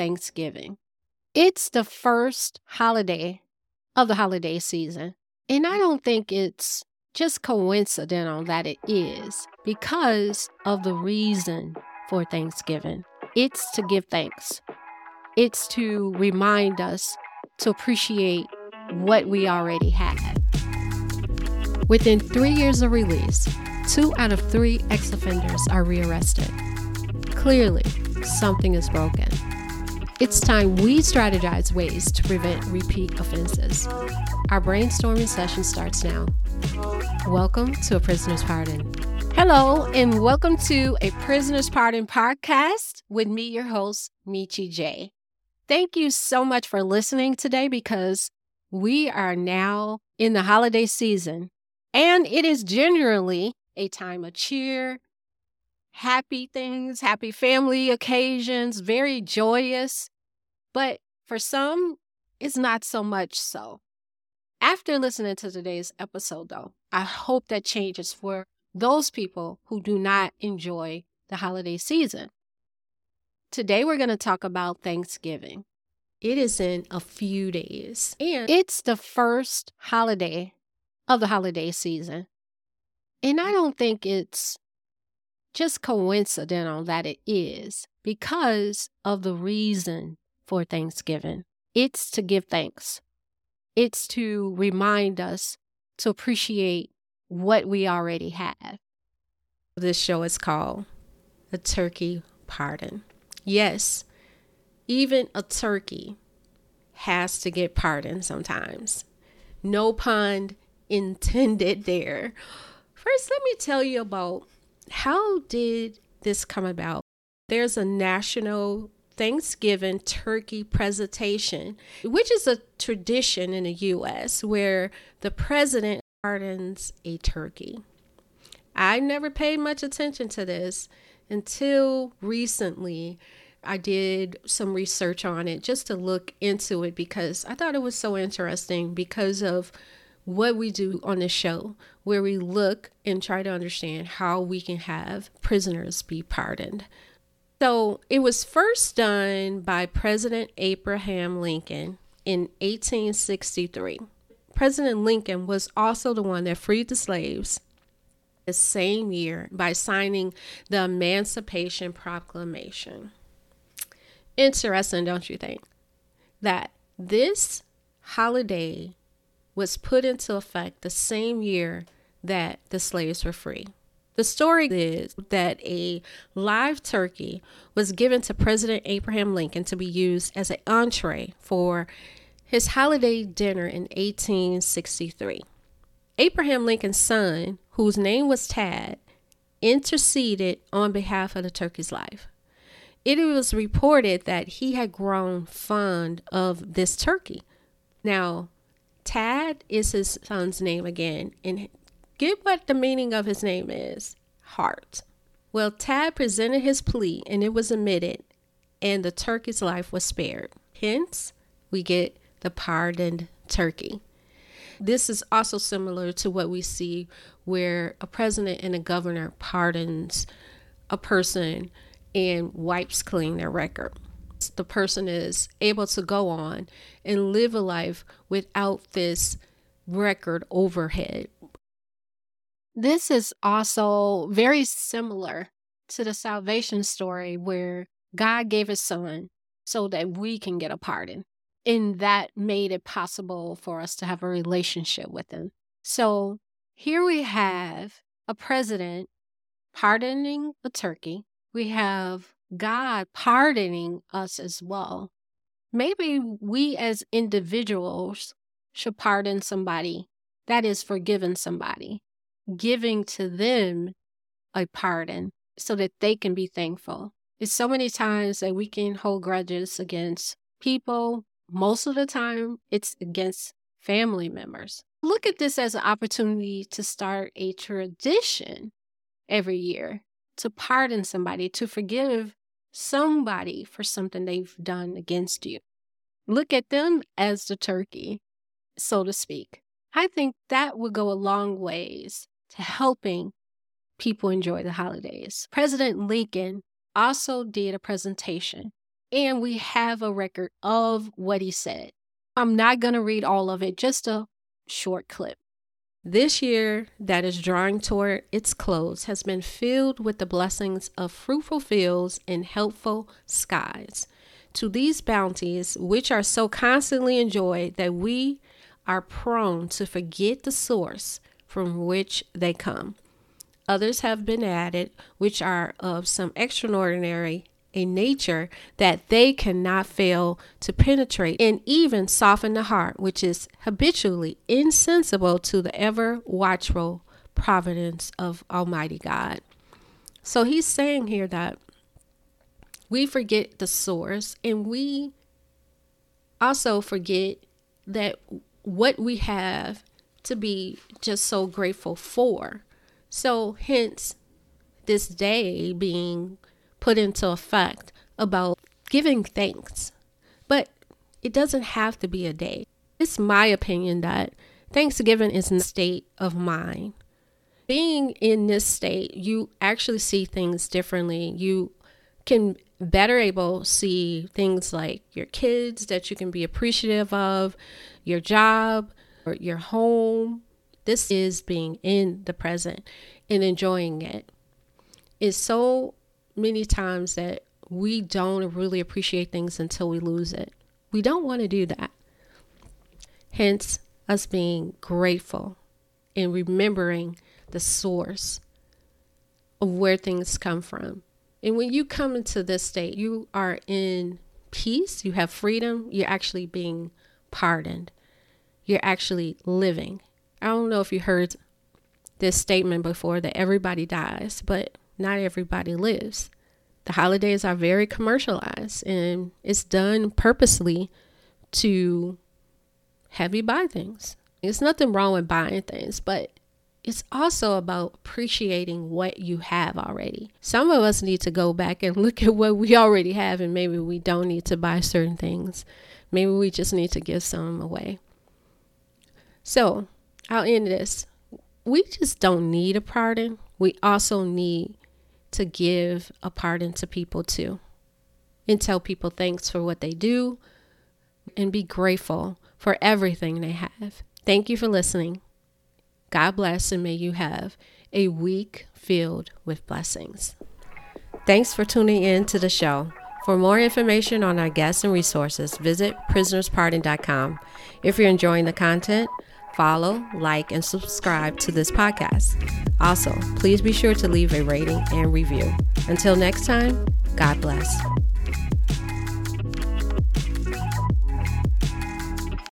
Thanksgiving. It's the first holiday of the holiday season. And I don't think it's just coincidental that it is because of the reason for Thanksgiving. It's to give thanks, it's to remind us to appreciate what we already have. Within three years of release, two out of three ex offenders are rearrested. Clearly, something is broken. It's time we strategize ways to prevent repeat offenses. Our brainstorming session starts now. Welcome to A Prisoner's Pardon. Hello, and welcome to A Prisoner's Pardon podcast with me, your host, Michi J. Thank you so much for listening today because we are now in the holiday season, and it is generally a time of cheer, happy things, happy family occasions, very joyous. But for some, it's not so much so. After listening to today's episode, though, I hope that changes for those people who do not enjoy the holiday season. Today, we're going to talk about Thanksgiving. It is in a few days, and it's the first holiday of the holiday season. And I don't think it's just coincidental that it is because of the reason for Thanksgiving. It's to give thanks, it's to remind us to appreciate what we already have. This show is called A Turkey Pardon. Yes, even a turkey has to get pardoned sometimes. No pun intended there. First, let me tell you about how did this come about? There's a national Thanksgiving turkey presentation, which is a tradition in the US where the president pardons a turkey. I never paid much attention to this until recently. I did some research on it just to look into it because I thought it was so interesting because of what we do on the show, where we look and try to understand how we can have prisoners be pardoned. So it was first done by President Abraham Lincoln in 1863. President Lincoln was also the one that freed the slaves the same year by signing the Emancipation Proclamation. Interesting, don't you think? That this holiday was put into effect the same year that the slaves were free. The story is that a live turkey was given to President Abraham Lincoln to be used as an entree for his holiday dinner in 1863. Abraham Lincoln's son, whose name was Tad, interceded on behalf of the turkey's life. It was reported that he had grown fond of this turkey. Now, Tad is his son's name again, and get what the meaning of his name is heart. Well, Tad presented his plea, and it was admitted, and the turkey's life was spared. Hence, we get the pardoned turkey. This is also similar to what we see where a president and a governor pardons a person and wipes clean their record the person is able to go on and live a life without this record overhead. This is also very similar to the salvation story where God gave his son so that we can get a pardon. And that made it possible for us to have a relationship with him. So here we have a president pardoning a turkey. We have God pardoning us as well. Maybe we as individuals should pardon somebody, that is, forgiving somebody, giving to them a pardon so that they can be thankful. It's so many times that we can hold grudges against people. Most of the time, it's against family members. Look at this as an opportunity to start a tradition every year to pardon somebody, to forgive somebody for something they've done against you. Look at them as the turkey, so to speak. I think that would go a long ways to helping people enjoy the holidays. President Lincoln also did a presentation and we have a record of what he said. I'm not going to read all of it, just a short clip. This year that is drawing toward its close has been filled with the blessings of fruitful fields and helpful skies. To these bounties, which are so constantly enjoyed that we are prone to forget the source from which they come. Others have been added, which are of some extraordinary a nature that they cannot fail to penetrate and even soften the heart, which is habitually insensible to the ever watchful providence of Almighty God. So he's saying here that we forget the source and we also forget that what we have to be just so grateful for. So, hence, this day being put into effect about giving thanks. But it doesn't have to be a day. It's my opinion that Thanksgiving is in a state of mind. Being in this state, you actually see things differently. You can better able see things like your kids that you can be appreciative of, your job, or your home. This is being in the present and enjoying it. It's so many times that we don't really appreciate things until we lose it. We don't want to do that. Hence, us being grateful and remembering the source of where things come from. And when you come into this state, you are in peace, you have freedom, you're actually being pardoned, you're actually living. I don't know if you heard this statement before that everybody dies, but not everybody lives. The holidays are very commercialized and it's done purposely to have you buy things. There's nothing wrong with buying things, but it's also about appreciating what you have already. Some of us need to go back and look at what we already have, and maybe we don't need to buy certain things. Maybe we just need to give some away. So I'll end this. We just don't need a pardon. We also need to give a pardon to people too. And tell people thanks for what they do and be grateful for everything they have. Thank you for listening. God bless and may you have a week filled with blessings. Thanks for tuning in to the show. For more information on our guests and resources, visit prisonerspardon.com. If you're enjoying the content, follow, like, and subscribe to this podcast. Also, please be sure to leave a rating and review. Until next time, God bless.